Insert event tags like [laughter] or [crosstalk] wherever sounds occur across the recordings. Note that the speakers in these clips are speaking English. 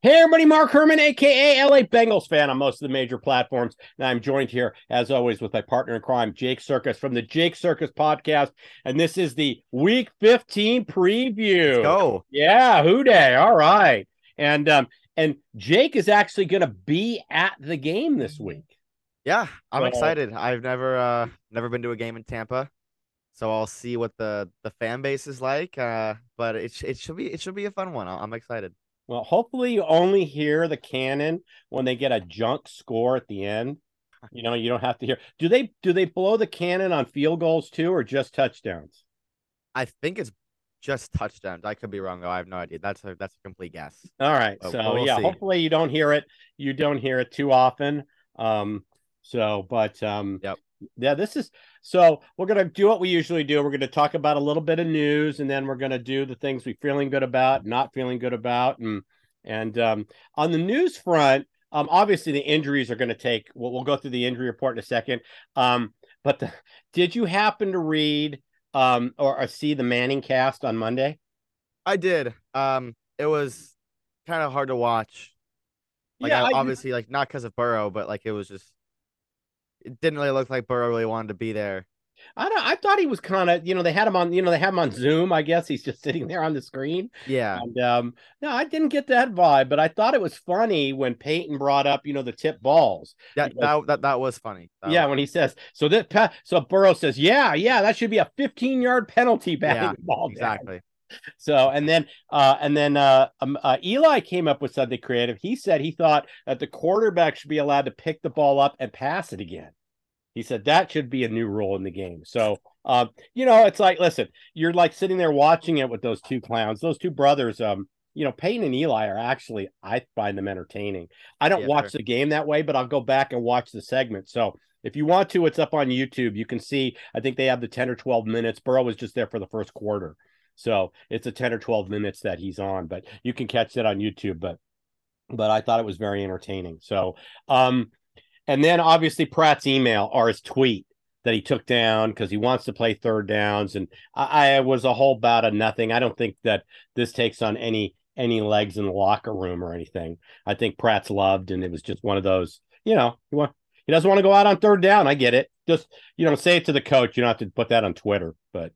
Hey, everybody, Mark Herman, aka LA Bengals fan on most of the major platforms. And I'm joined here, as always, with my partner in crime, Jake Sirkus from the Jake Sirkus podcast. And this is the week 15 preview. Let's. Yeah, who dey. All right. And um, and Jake is actually gonna be at the game this week. Yeah, I'm So- excited. I've never uh never been to a game in Tampa. So I'll see what the the fan base is like. Uh but it it should be it should be a fun one. I'm excited. Well, hopefully you only hear the cannon when they get a junk score at the end. You know, you don't have to hear. Do they do they blow the cannon on field goals too, or just touchdowns? I think it's just touchdowns. I could be wrong though. I have no idea. That's a that's a complete guess. All right. So we'll yeah, see. hopefully you don't hear it. You don't hear it too often. Um, so but um Yep. Yeah, this is so we're gonna do what we usually do. We're gonna talk about a little bit of news and then we're gonna do the things we're feeling good about, not feeling good about, and and um on the news front, um obviously the injuries are gonna take we'll, we'll go through the injury report in a second. Um, but the, did you happen to read um or, or see the ManningCast on Monday? I did. Um it was kind of hard to watch. Like Yeah, I, I- obviously like not because of Burrow, but like it was just it didn't really look like Burrow really wanted to be there. I don't. I thought he was kind of, you know, they had him on, you know, they have him on Zoom. I guess he's just [laughs] sitting there on the screen. Yeah. And um, no, I didn't get that vibe, but I thought it was funny when Peyton brought up, you know, the tip balls. That Because- that that, that was funny. That yeah, was- when he says so that so Burrow says, yeah, yeah, that should be a 15 yard penalty batting Yeah, ball. exactly. So and then uh and then uh, um, uh Eli came up with something creative. He said he thought that the quarterback should be allowed to pick the ball up and pass it again. He said that should be a new rule in the game. So um, you know, it's like listen, you're like sitting there watching it with those two clowns, those two brothers. Um, you know, Peyton and Eli are actually I find them entertaining. I don't Yeah, watch sure. the game that way, but I'll go back and watch the segment. So if you want to, it's up on YouTube. You can see. I think they have the 10 or 12 minutes. Burrow was just there for the first quarter. So it's a 10 or 12 minutes that he's on, but you can catch that on YouTube. But but I thought it was very entertaining. So um and then obviously Pratt's email or his tweet that he took down because he wants to play third downs. And I, I was a whole bout of nothing. I don't think that this takes on any any legs in the locker room or anything. I think Pratt's loved, and it was just one of those, you know, he want he doesn't want to go out on third down. I get it. Just you know, say it to the coach. You don't have to put that on Twitter, but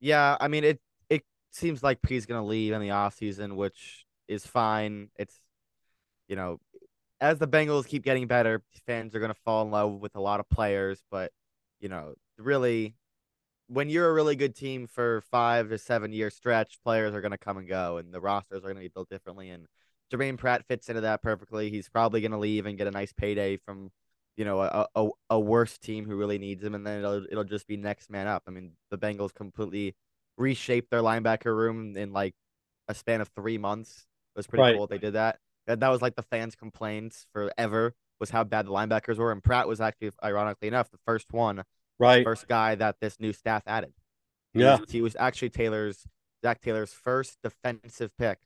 Yeah, I mean it it seems like P's gonna leave in the offseason, which is fine. It's you know, as the Bengals keep getting better, fans are gonna fall in love with a lot of players, but you know, really when you're a really good team for five to seven year stretch, players are gonna come and go and the rosters are gonna be built differently and Germaine Pratt fits into that perfectly. He's probably gonna leave and get a nice payday from you know, a, a a worse team who really needs him, and then it'll it'll just be next man up. I mean, the Bengals completely reshaped their linebacker room in like a span of three months. It was pretty Right. cool. They did that. That that was like the fans' complaints forever was how bad the linebackers were, and Pratt was actually, ironically enough, the first one, right, first guy that this new staff added. He yeah, was, he was actually Taylor's Zac Taylor's first defensive pick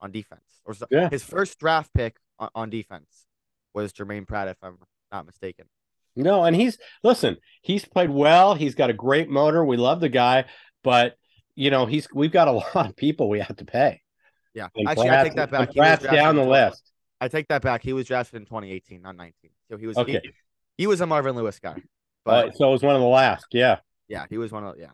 on defense, or so, Yeah. his first draft pick on, on defense was Germaine Pratt, if I'm not mistaken. no, and he's listen, he's played well. He's got a great motor. We love the guy, but you know, he's we've got a [laughs] lot of people we have to pay. Yeah, And actually, I take that back. Pratt's down the list. I take that back. He was drafted in 2018, not 19. So he was Okay. he, he was a Marvin Lewis guy. Uh, But so it was one of the last. Yeah. yeah, he was one of yeah.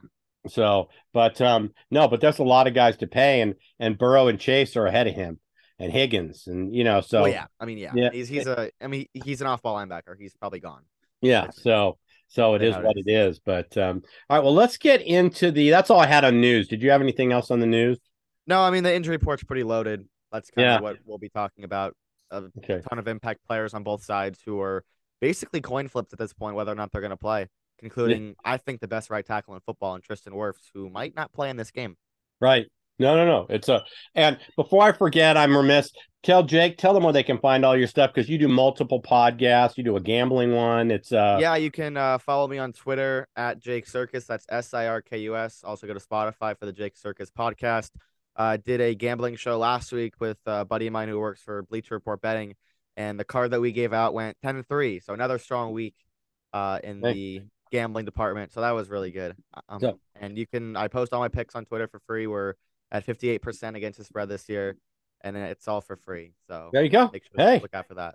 So, but um, no, but that's a lot of guys to pay, and and Burrow and Chase are ahead of him, and Higgins, and you know, so well, yeah. I mean, yeah. Yeah. He's he's a I mean he's an off-ball linebacker. He's probably gone. yeah, so so it is what it is. But um, all right, well, let's get into the. That's all I had on news. Did you have anything else on the news? No, I mean the injury report's pretty loaded. That's kind Yeah. of what we'll be talking about. A Okay. ton of impact players on both sides who are basically coin flips at this point, whether or not they're going to play, including I think the best right tackle in football, and Tristan Wirfs, who might not play in this game. Right. No, no, no. It's a. And before I forget, I'm remiss. Tell Jake, tell them where they can find all your stuff because you do multiple podcasts. You do a gambling one. It's uh. yeah, you can uh, follow me on Twitter at Jake Sirkus. That's S I R K U S. Also go to Spotify for the Jake Sirkus podcast. Uh, did a gambling show last week with a buddy of mine who works for Bleacher Report Betting, and the card that we gave out went ten and three. So another strong week uh, in Hey. the gambling department. So that was really good. Um, So- and you can I post all my picks on Twitter for free. We're at fifty eight percent against the spread this year. and it's all for free. So there you go. make sure hey, look out for that.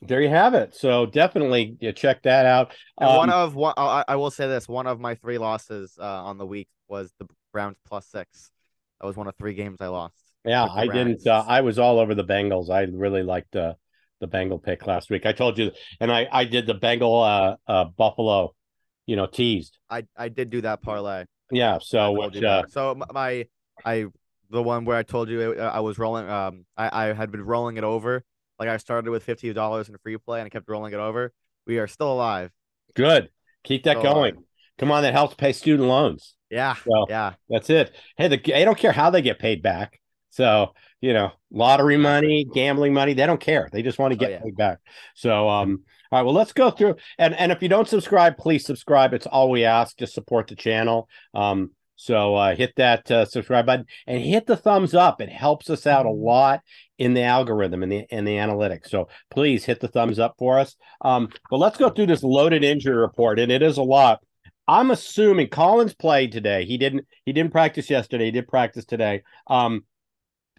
There you have it. So definitely you check that out. Um, one of one, I, I will say this: one of my three losses uh, on the week was the Browns plus six. That was one of three games I lost. yeah, I didn't. Uh, I was all over the Bengals. I really liked uh, the Bengal pick last week. I told you, and I I did the Bengal uh, uh, Buffalo, you know, teased. I I did do that parlay. Yeah. So which uh, so my I the one where I told you uh, I was rolling um I, I had been rolling it over like I started with fifty dollars in free play and I kept rolling it over. We are still alive. good. Keep that Still going. alive. Come on, that helps pay student loans. Yeah, So yeah. that's it. Hey, the, they don't care how they get paid back. So you know, lottery money, gambling money, they don't care. They just want to Oh, get yeah. paid back. So um, all right, well, let's go through and and if you don't subscribe, please subscribe. It's all we ask. Just support the channel. Um, so uh, hit that uh, subscribe button and hit the thumbs up. It helps us out a lot in the algorithm and the in the analytics. So please hit the thumbs up for us. Um, but let's go through this loaded injury report, and it is a lot. I'm assuming Collins played today. He didn't. He didn't practice yesterday. He did practice today. Um,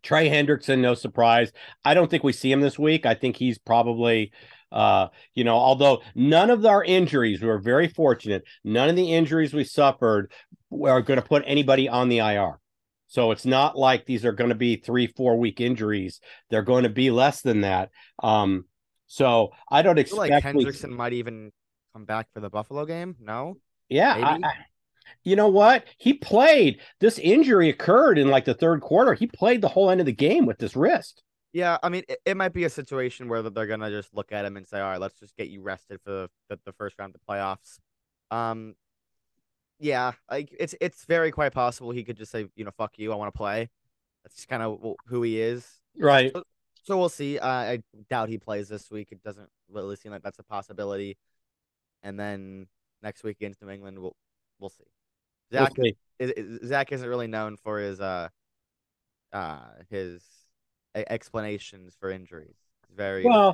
Trey Hendrickson, no surprise. I don't think we see him this week. I think he's probably, uh, you know, although none of our injuries, we were very fortunate. None of the injuries we suffered are going to put anybody on the IR. So it's not like these are going to be three, four week injuries. They're going to be less than that. Um, so I don't I expect. like we- Hendrickson might even come back for the Buffalo game. No, Yeah, I, I- you know what? He played. This injury occurred in like the third quarter. He played the whole end of the game with this wrist. yeah. I mean, it, it might be a situation where they're gonna just look at him and say, "All right, let's just get you rested for the the, the first round of the playoffs." Um, yeah, like it's it's very quite possible he could just say, you know, "Fuck you, I want to play." That's just kind of who he is. Right. So we'll see. Uh, I doubt he plays this week. It doesn't really seem like that's a possibility. And then next week against New England, we'll we'll see. We'll Zac see. is, Zac isn't really known for his uh uh his explanations for injuries. He's very Well,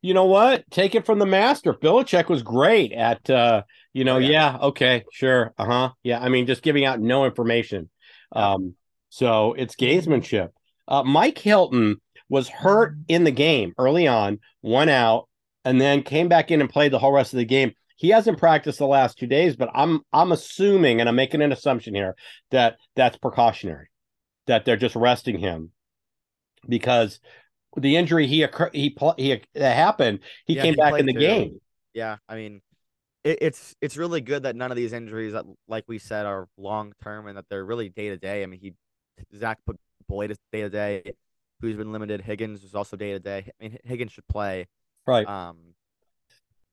You know what? Take it from the master. Belichick was great at uh, you know, Oh, yeah. yeah. okay, sure. Uh-huh. Yeah. I mean, just giving out no information. Um, so it's gamesmanship. Uh Mike Hilton was hurt in the game early on, one out, and then came back in and played the whole rest of the game. He hasn't practiced the last two days, but I'm I'm assuming, and I'm making an assumption here that that's precautionary, that they're just resting him because the injury he occur he he that happened, he Yeah, came he back in the too. game. yeah. I mean, it, it's it's really good that none of these injuries, that, like we said, are long term and that they're really day to day. I mean, he Zach put Boyd is day to day, who's been limited. Higgins is also day to day. I mean, Higgins should play. Right. Um,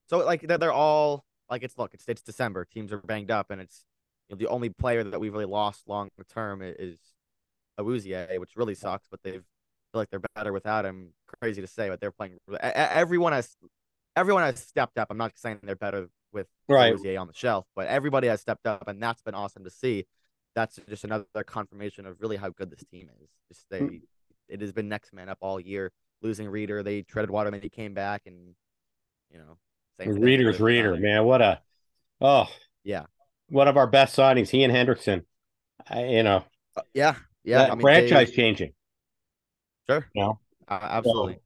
so like they're, they're all like it's look it's it's December teams are banged up and it's you know, the only player that we've really lost long term is Awuzie, which really sucks. But they've feel like they're better without him. Crazy to say, but they're playing. Everyone has everyone has stepped up. I'm not saying they're better with Right. Awuzie on the shelf, but everybody has stepped up, and that's been awesome to see. That's just another confirmation of really how good this team is. Just they, Mm. it has been next man up all year. Losing Reader, they treaded water, and then he came back, and you know, Reader's with, reader, uh, man. What a oh Yeah. One of our best signings, he and Hendrickson. I, you know, uh, yeah, yeah. I mean, franchise they, changing. Sure, You know? uh, absolutely.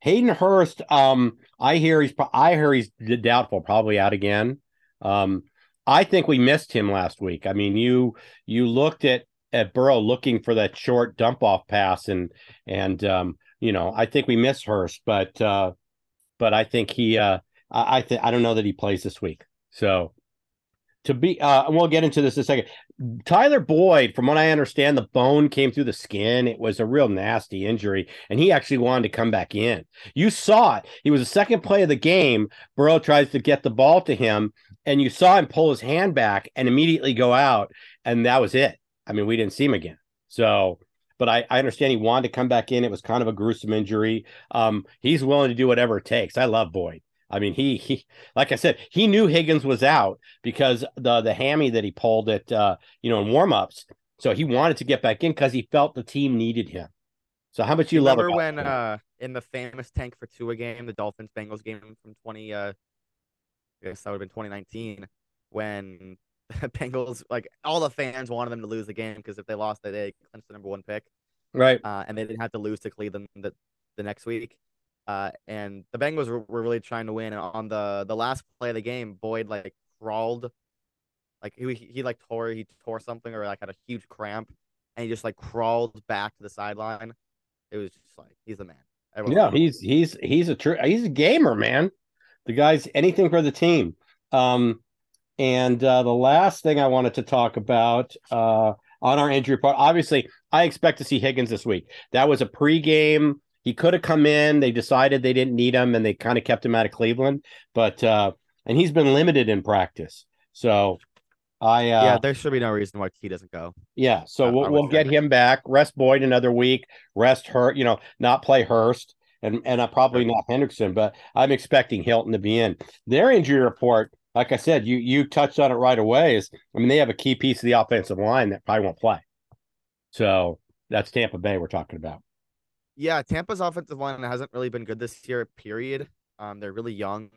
Hayden Hurst, um, I hear he's I hear he's doubtful, probably out again. Um, I think we missed him last week. I mean, you you looked at at Burrow looking for that short dump off pass, and and um, you know, I think we missed Hurst, but uh, but I think he uh, I I, th- I don't know that he plays this week. So to be uh, and we'll get into this in a second. Tyler Boyd, from what I understand, the bone came through the skin. It was a real nasty injury, and he actually wanted to come back in. You saw it. He was the second play of the game. Burrow tries to get the ball to him, and you saw him pull his hand back and immediately go out, and that was it. I mean, we didn't see him again. So, but I, I understand he wanted to come back in. It was kind of a gruesome injury. Um, he's willing to do whatever it takes. I love Boyd. I mean, he he like I said, he knew Higgins was out because the the hammy that he pulled at uh, you know, in warmups. So he wanted to get back in because he felt the team needed him. So how much you love Remember when him? uh in the famous tank for Tua game, the Dolphins Bengals game from twenty uh I guess that would have been twenty nineteen, when the [laughs] Bengals like all the fans wanted them to lose the game because if they lost they they clinched the number one pick. Right. uh, and they didn't have to lose to Cleveland the, the next week. Uh, and the Bengals were, were really trying to win. And on the the last play of the game, Boyd like crawled, like he he like tore he tore something or like had a huge cramp, and he just like crawled back to the sideline. It was just like he's the man. Everyone Yeah, him. he's he's he's a true he's a gamer, man. The guy's anything for the team. Um, and uh, the last thing I wanted to talk about uh, on our injury report, obviously, I expect to see Higgins this week. That was a pregame. He could have come in. They decided they didn't need him, and they kind of kept him out of Cleveland. But uh, and he's been limited in practice. So I uh, yeah, there should be no reason why he doesn't go. Yeah, so Uh, we'll we'll get him back. Rest Boyd another week. Rest Hurt. You know, not play Hurst, and and uh, probably not Hendrickson. But I'm expecting Hilton to be in. Their injury report, like I said, you you touched on it right away. Is I mean they have a key piece of the offensive line that probably won't play. So that's Tampa Bay we're talking about. Yeah, Tampa's offensive line hasn't really been good this year. Period. Um, they're really young,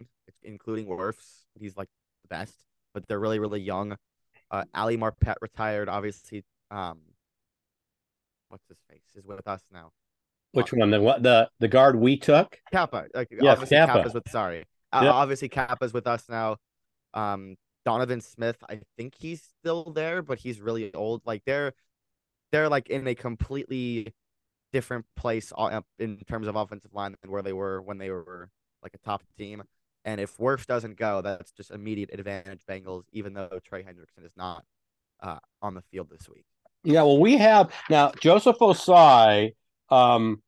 including Wirfs. He's like the best, but they're really really young. Uh, Ali Marpet retired. Obviously, um, what's his face is with us now. Which one? The what? The the guard we took? Cappa. Like Yes, obviously Cappa. Cappa's with sorry. Uh, Yep. obviously Cappa's with us now. Um Donovan Smith, I think he's still there, but he's really old. Like they're they're like in a completely different place in terms of offensive line than where they were when they were like a top team. And if Wirfs doesn't go, that's just immediate advantage Bengals, even though Trey Hendrickson is not uh, on the field this week. Yeah, well, we have now Joseph Ossai. Um,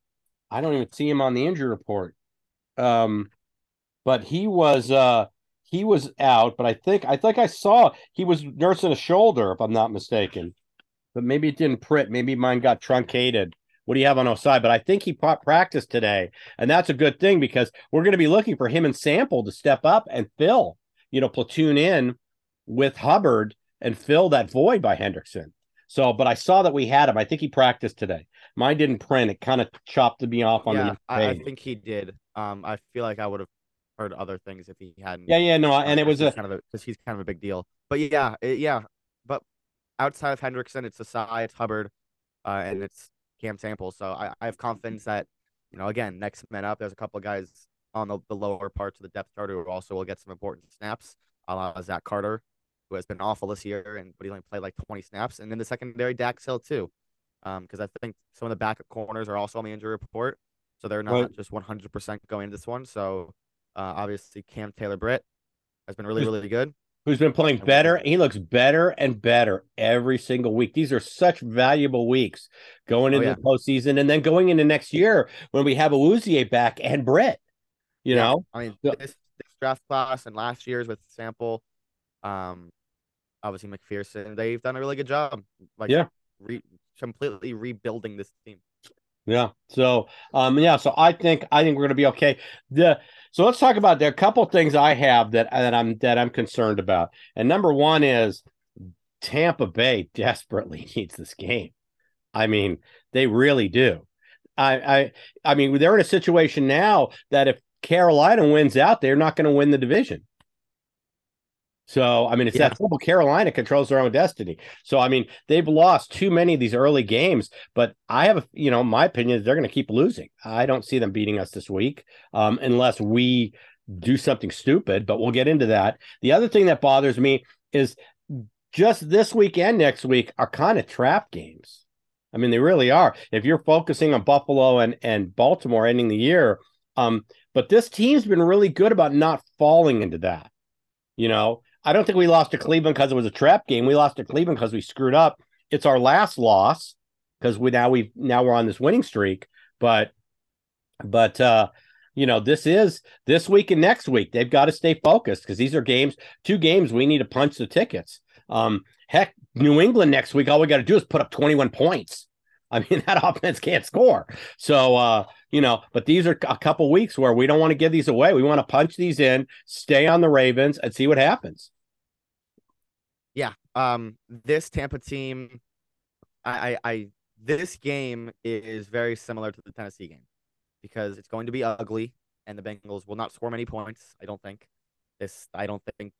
I don't even see him on the injury report. Um, but he was uh he was out, but I think I think I saw he was nursing a shoulder, if I'm not mistaken. But maybe it didn't print. Maybe mine got truncated. What do you have on Ossai? But I think he practiced today, and that's a good thing because we're going to be looking for him and Sample to step up and fill, you know, platoon in with Hubbard and fill that void by Hendrickson. So, but I saw that we had him. I think he practiced today. Mine didn't print. It kind of chopped me off on yeah, the I, I think he did. Um, I feel like I would have heard other things if he hadn't. Yeah, yeah, no, and it was a kind of because he's kind of a big deal. But yeah, it- yeah. But outside of Hendrickson, it's Ossai, it's Hubbard, uh, and it's Cam Sample. So I, I have confidence that you know again next man up. There's a couple of guys on the, the lower parts of the depth chart who also will get some important snaps. A la Zach Carter, who has been awful this year, and but he only played like 20 snaps. And then the secondary, Dax Hill too, because I think some of the backup corners are also on the injury report, so they're not Right. just 100% going into this one. So uh, obviously Cam Taylor Britt has been really really good. Who's been playing better. He looks better and better every single week. These are such valuable weeks going Oh, into yeah. the postseason and then going into next year when we have Awuzie back and Brett. You Yeah, know, I mean, this, this draft class and last year's with Sample, um, obviously McPherson, they've done a really good job. Like, Yeah. re- completely rebuilding this team. Yeah. So, um, yeah. So I think I think we're to be okay. The so let's talk about there are a couple things I have that that I'm that I'm concerned about. And number one is Tampa Bay [laughs] desperately [laughs] needs this game. I mean, they really do. I I I mean, they're in a situation now that if Carolina wins out, they're not going to win the division. So, I mean, it's Yeah. that simple. Carolina controls their own destiny. So, I mean, they've lost too many of these early games, but I have, a, you know, my opinion is they're going to keep losing. I don't see them beating us this week um, unless we do something stupid, but we'll get into that. The other thing that bothers me is just this week and next week are kind of trap games. I mean, they really are. If you're focusing on Buffalo and, and Baltimore ending the year, um, but this team's been really good about not falling into that. You know, I don't think we lost to Cleveland because it was a trap game. We lost to Cleveland because we screwed up. It's our last loss because we now we now we're on this winning streak. But but uh you know this is this week and next week they've got to stay focused because these are games two games we need to punch the tickets um heck new england next week all we got to do is put up 21 points i mean [laughs] that offense can't score so uh you know but these are a couple weeks where we don't want to give these away we want to punch these in stay on the ravens and see what happens Yeah. Um, this Tampa team, I, I, I, this game is very similar to the Tennessee game because it's going to be ugly and the Bengals will not score many points. I don't think. This, I don't think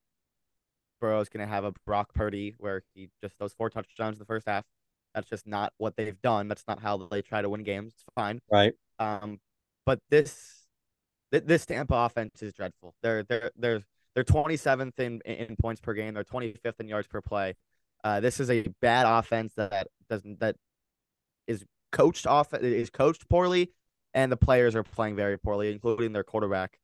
Burrow's going to have a Brock Purdy where he just those four touchdowns in the first half. That's just not what they've done. That's not how they try to win games. It's fine. Right. Um, but this this Tampa offense is dreadful. They're they're they're they're 27th in in points per game. They're 25th in yards per play. Uh, this is a bad offense that doesn't that is coached off is coached poorly, and the players are playing very poorly, including their quarterback,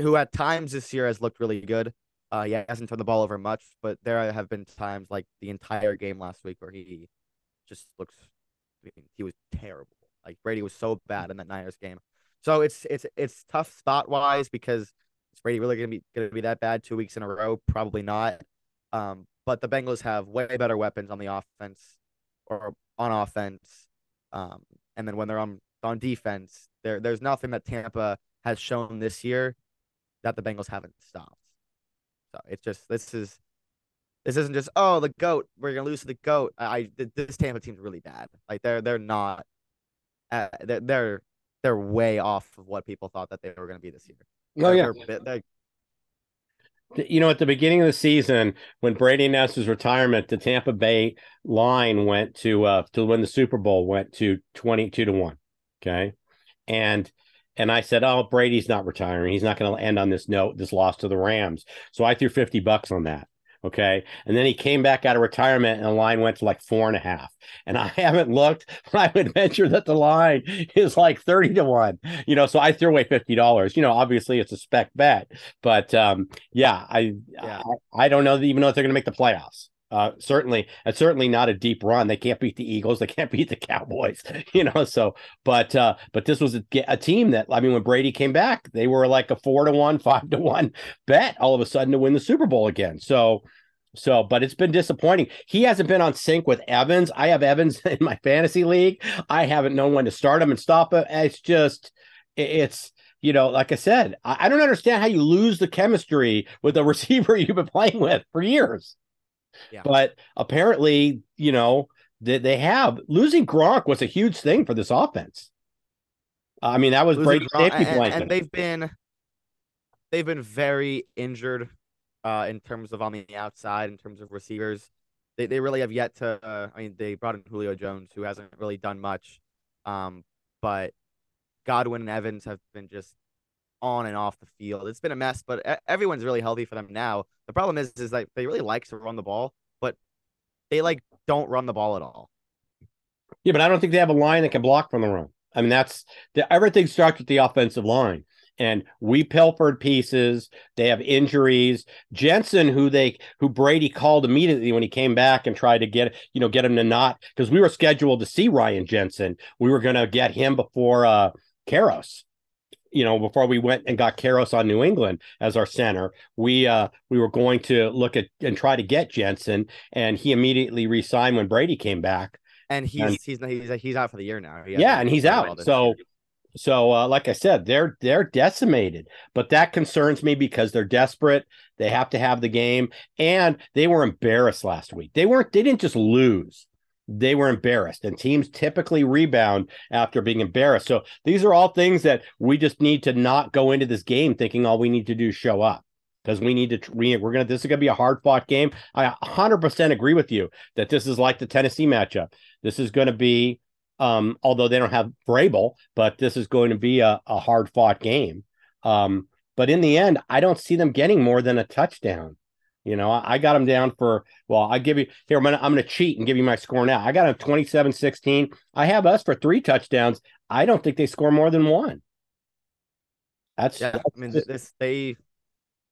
who at times this year has looked really good. Uh, he hasn't turned the ball over much, but there have been times like the entire game last week where he just looks. I mean, he was terrible. Like Brady was so bad in that Niners game. So it's it's it's tough spot wise because is Brady really gonna be gonna be that bad two weeks in a row? Probably not. Um, but the Bengals have way better weapons on the offense or on offense. Um, and then when they're on on defense, there there's nothing that Tampa has shown this year that the Bengals haven't stopped. So it's just this is this isn't just oh the goat we're gonna lose to the goat. I, I this Tampa team's really bad. Like they're they're not uh, they're, they're they're way off of what people thought that they were gonna be this year. Oh they're, yeah, they're, they're, you know, at the beginning of the season, when Brady announced his retirement, the Tampa Bay line went to uh to win the Super Bowl went to twenty two to one. Okay, and and I said, "Oh, Brady's not retiring. He's not going to end on this note, this loss to the Rams." So I threw fifty bucks on that. Okay. And then he came back out of retirement and the line went to like four and a half. And I [laughs] haven't looked, but I would venture that the line is like 30 to one, you know. So I threw away $50. You know, obviously it's a spec bet, but um, yeah, I, yeah. I, I don't know that even know if they're going to make the playoffs. Uh, certainly, it's certainly not a deep run. They can't beat the Eagles. They can't [laughs] beat the Cowboys. [laughs] You know, so but uh, but this was a, a, team that I mean, when Brady came back, they were like a four to one, [laughs] five to one bet all of a sudden to win the Super Bowl again. So so, but it's been disappointing. He hasn't been on sync with Evans. I have Evans in my fantasy league. I haven't known when to start him and stop him. It's just, it's you know, like I said, I, I don't understand how you lose the chemistry with a receiver you've been playing with for years. Yeah. But apparently, you know, they, they have losing Gronk was a huge thing for this offense. I mean, that was Brady's safety blanket. And they've been they've been very injured uh, in terms of on the outside, in terms of receivers. They they really have yet to. Uh, I mean, they brought in Julio Jones, who hasn't really done much, um, but Godwin and Evans have been just on and off the field. It's been a mess, but everyone's really healthy for them now. The problem is, is that they really like to run the ball, but they like don't run the ball at all. Yeah, but I don't think they have a line that can block from the run. I mean, that's the, everything starts with the offensive line. And we pilfered pieces. They have injuries. Jensen, who they who Brady called immediately when he came back and tried to get you know get him to not because we were scheduled to see Ryan Jensen. We were going to get him before uh Karras you know, before we went and got Karras on New England as our center, we uh we were going to look at and try to get Jensen, and he immediately resigned when Brady came back. And he's and, he's he's he's out for the year now. Yeah, and he's out. So year. so uh, like I said, they're they're decimated, but that concerns me because they're desperate. They have to have the game, and they were embarrassed last week. They weren't. They didn't just lose they were embarrassed and teams typically rebound after being embarrassed. So these are all things that we just need to not go into this game thinking all we need to do is show up because we need to we, we're gonna this is gonna be a hard fought game. I 100% agree with you that this is like the tennessee matchup. This is to be um although they don't have Vrabel, but this is going to be a, a hard fought game. Um but in the end i don't see them getting more than a touchdown you know, I, got them down for, well, I give you here, I'm going to I'm gonna cheat and give you my score now. I got them 27 16. I have us for three touchdowns. I don't think they score more than one. That's, yeah, that's I mean, this, they,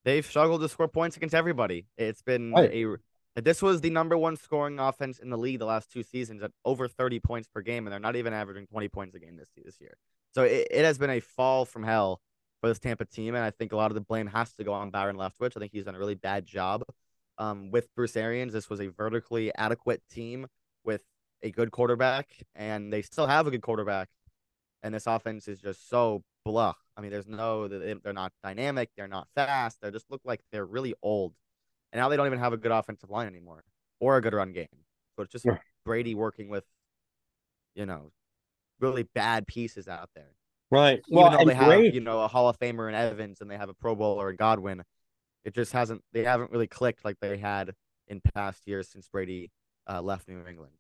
they've struggled to score points against everybody. It's been right. a, this was the number one scoring offense in the league the last two seasons at over 30 points per game, and they're not even averaging 20 points a game this, this year. So it, it has been a fall from hell for this Tampa team, and I think a lot of the blame has to go on Byron Leftwich. I think he's done a really bad job um, with Bruce Arians. This was a vertically adequate team with a good quarterback, and they still have a good quarterback. And this offense is just so blah. I mean, there's no, they're not dynamic, they're not fast, they just look like they're really old. And now they don't even have a good offensive line anymore or a good run game. So it's just Brady working with, you know, really bad pieces out there. Right. Even well, though they have, you know, a Hall of Famer in Evans and they have a Pro Bowler in Godwin, it just hasn't. They haven't really clicked like they had in past years since Brady uh, left New England.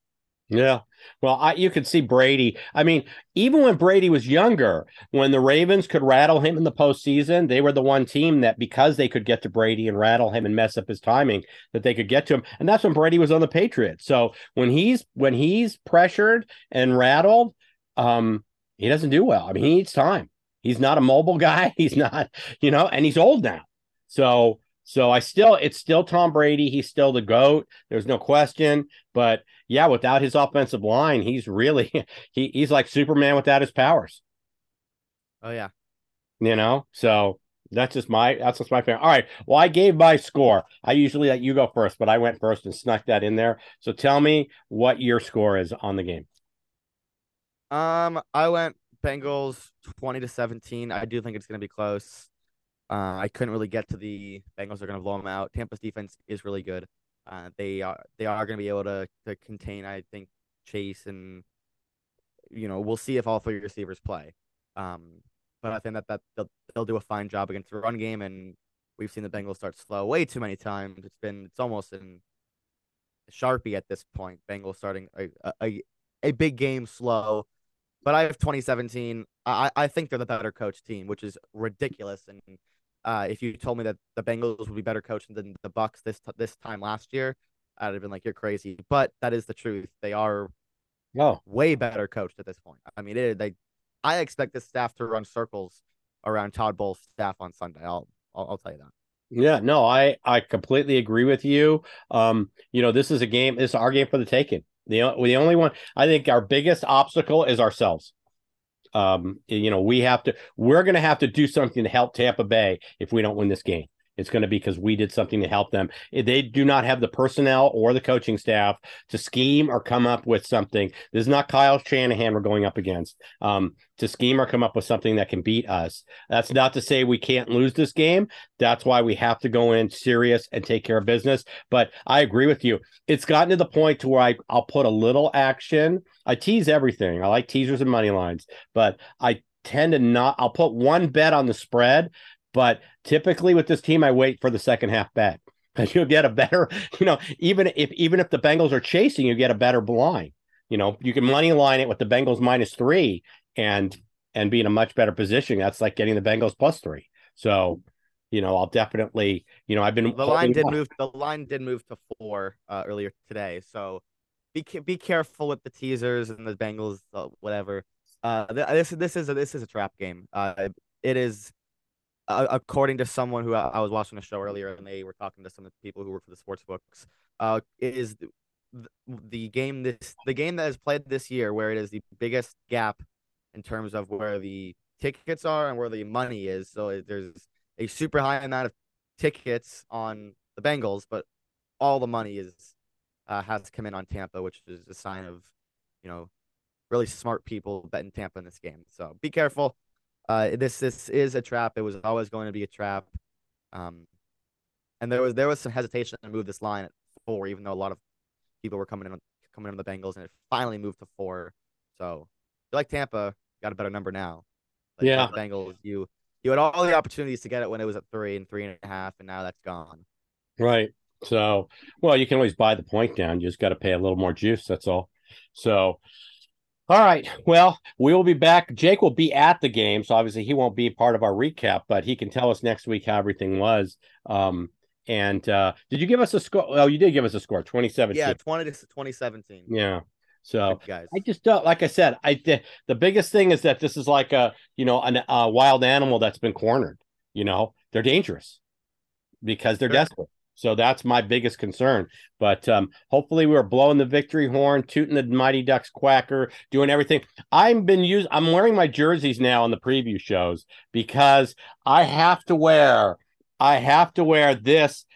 Yeah. Well, I, you could see Brady. I mean, even when Brady was younger, when the Ravens could rattle him in the postseason, they were the one team that because they could get to Brady and rattle him and mess up his timing, that they could get to him. And that's when Brady was on the Patriots. So when he's when he's pressured and rattled, um, he doesn't do well. I mean, he needs time. He's not a mobile [laughs] guy. He's not, you know, and he's old now. So so I still, it's still Tom Brady. He's still the GOAT. There's no question. But yeah, without his offensive line, he's really, [laughs] he, he's like Superman without his powers. Oh, yeah. You know, so that's just my, that's just my favorite. All right. Well, I gave my score. I usually let you go first, but I went first and snuck that in there. So tell me what your score is on the game. Um, I went Bengals 20 to 17. I do think it's going to be close. Uh, I couldn't really get to the Bengals are going to blow them out. Tampa's defense is really good. Uh, they are they are going to be able to to contain. I think Chase and you know we'll see if all three receivers play. Um, but I think that that they'll, they'll do a fine job against the run game, and we've seen the Bengals start slow way too many times. It's been it's almost in sharpie at this point. Bengals starting a a, a big game slow. But I have 2017. I I think they're the better coach team, which is ridiculous and uh, if you told me that the Bengals would be better coached than the Bucs this t- this time last year, I'd have been like, "You're crazy." But that is the truth. They are oh. way better coached at this point. I mean, it, they. I expect this staff to run circles around Todd Bowles' staff on Sunday. I'll, I'll, I'll tell you that. Yeah, no, I I completely agree with you. Um, you know, this is a game. This is our game for the taking. The the only one I think our biggest obstacle is ourselves um, you know, we have to, we're going to have to do something to help Tampa Bay if we don't win this game. It's going to be because we did something to help them. They do not have the personnel or the coaching staff to scheme or come up with something. This is not Kyle Shanahan we're going up against. Um, to scheme or come up with something that can beat us. That's not to say we can't lose this game. That's why we have to go in serious and take care of business. But I agree with you. It's gotten to the point to where I, I'll put a little action. I tease everything. I like teasers and money lines, but I tend to not. I'll put one bet on the spread but typically with this team, I wait for the second half bet [laughs] you'll get a better, you know, even if even if the Bengals are chasing, you get a better line. You know, you can money line it with the Bengals minus three and and be in a much better position. That's like getting the Bengals plus three. So, you know, I'll definitely, you know, I've been the line did move. The line did move to four uh, earlier today. So be be careful with the teasers and the Bengals, uh, whatever. Uh, this this is a, this is a trap game. Uh, it is uh, according to someone who I, I, was watching a show earlier, and they were talking to some of the people who work for the sports books, uh, is the, the game this the game that is played this year where it is the biggest gap in terms of where the tickets are and where the money is. So there's a super high amount of tickets on the Bengals, but all the money is uh, has come in on Tampa, which is a sign of you know really smart people betting Tampa in this game. So be careful. Uh, this this is a trap. It was always going to be a trap. Um, and there was there was some hesitation to move this line at four, even though a lot of people were coming in coming in on the Bengals, and it finally moved to four. So, you like Tampa, got a better number now. But yeah, Bengals, you you had all the opportunities to get it when it was at three and three and a half, and now that's gone. Right. So, well, you can always buy the point down. You just got to pay a little more juice. That's all. So, all right. Well, we will be back. Jake will be at the game, so obviously he won't be part of our recap, but he can tell us next week how everything was. Um, and uh, did you give us a score? Oh, you did give us a score, 2017. Yeah, 20 to 2017. Yeah. So guys. I just don't like I said, I the, the biggest thing is that this is like a you know an, a wild animal that's been cornered. You know, they're dangerous because they're sure. desperate. So that's my biggest concern. But um, hopefully we're blowing the victory horn, tooting the Mighty Ducks quacker, doing everything. I've been using I'm wearing my jerseys now on the preview shows because I have to wear I have to wear this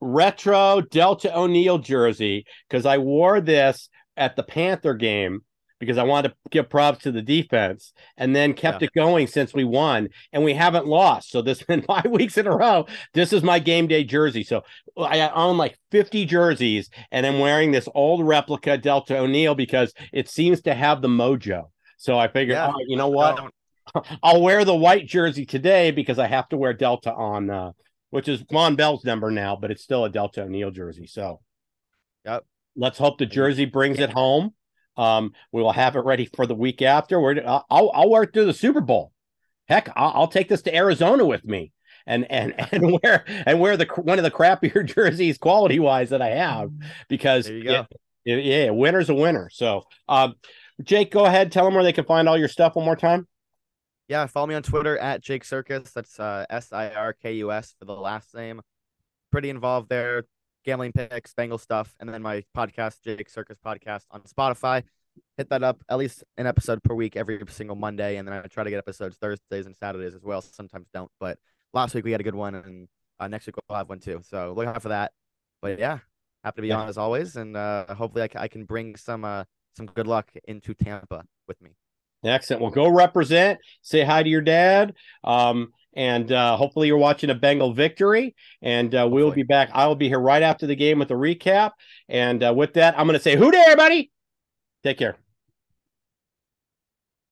retro Deltha O'Neal jersey because I wore this at the Panther game because I wanted to give props to the defense and then kept yeah. it going since we won and we haven't lost. So this [laughs] has been five weeks in a row. This is my game day jersey. So I own like 50 jerseys and I'm wearing this old replica Deltha O'Neal because it seems to have the mojo. So I figured, yeah. oh, you know what? [laughs] I'll wear the white jersey today because I have to wear Delta on, uh, which is Vonn Bell's number now, but it's still a Deltha O'Neal jersey. So, yep. Let's hope the jersey brings it home Um, we will have it ready for the week after. We're I'll I'll work through the Super Bowl. Heck, I'll, I'll take this to Arizona with me and and [laughs] and wear and wear the one of the crappier [laughs] jerseys quality wise that I have because yeah, yeah, winner's a winner. So, um, Jake, go ahead, tell them where they can find all your stuff one more time. Yeah, follow me on Twitter at Jake Sirkus. That's uh, S I R K U S for the last name. Pretty involved there. Gambling picks, Bengal stuff, and then my podcast, Jake Sirkus Podcast, on Spotify. Hit that up at least an episode per week every single Monday, and then I try to get episodes Thursdays and Saturdays as well. Sometimes don't, but last week we had a good one, and uh, next week we'll have one too. So look out for that. But yeah, happy to be yeah. on as always, and uh, hopefully I, c- I can bring some uh, some good luck into Tampa with me. Excellent. Well, go represent. Say hi to your dad. Um, and uh, hopefully you're watching a Bengal victory. And uh, we'll be back. I will be here right after the game with a recap. And uh, with that, I'm going to say, "Who there, everybody?" Take care.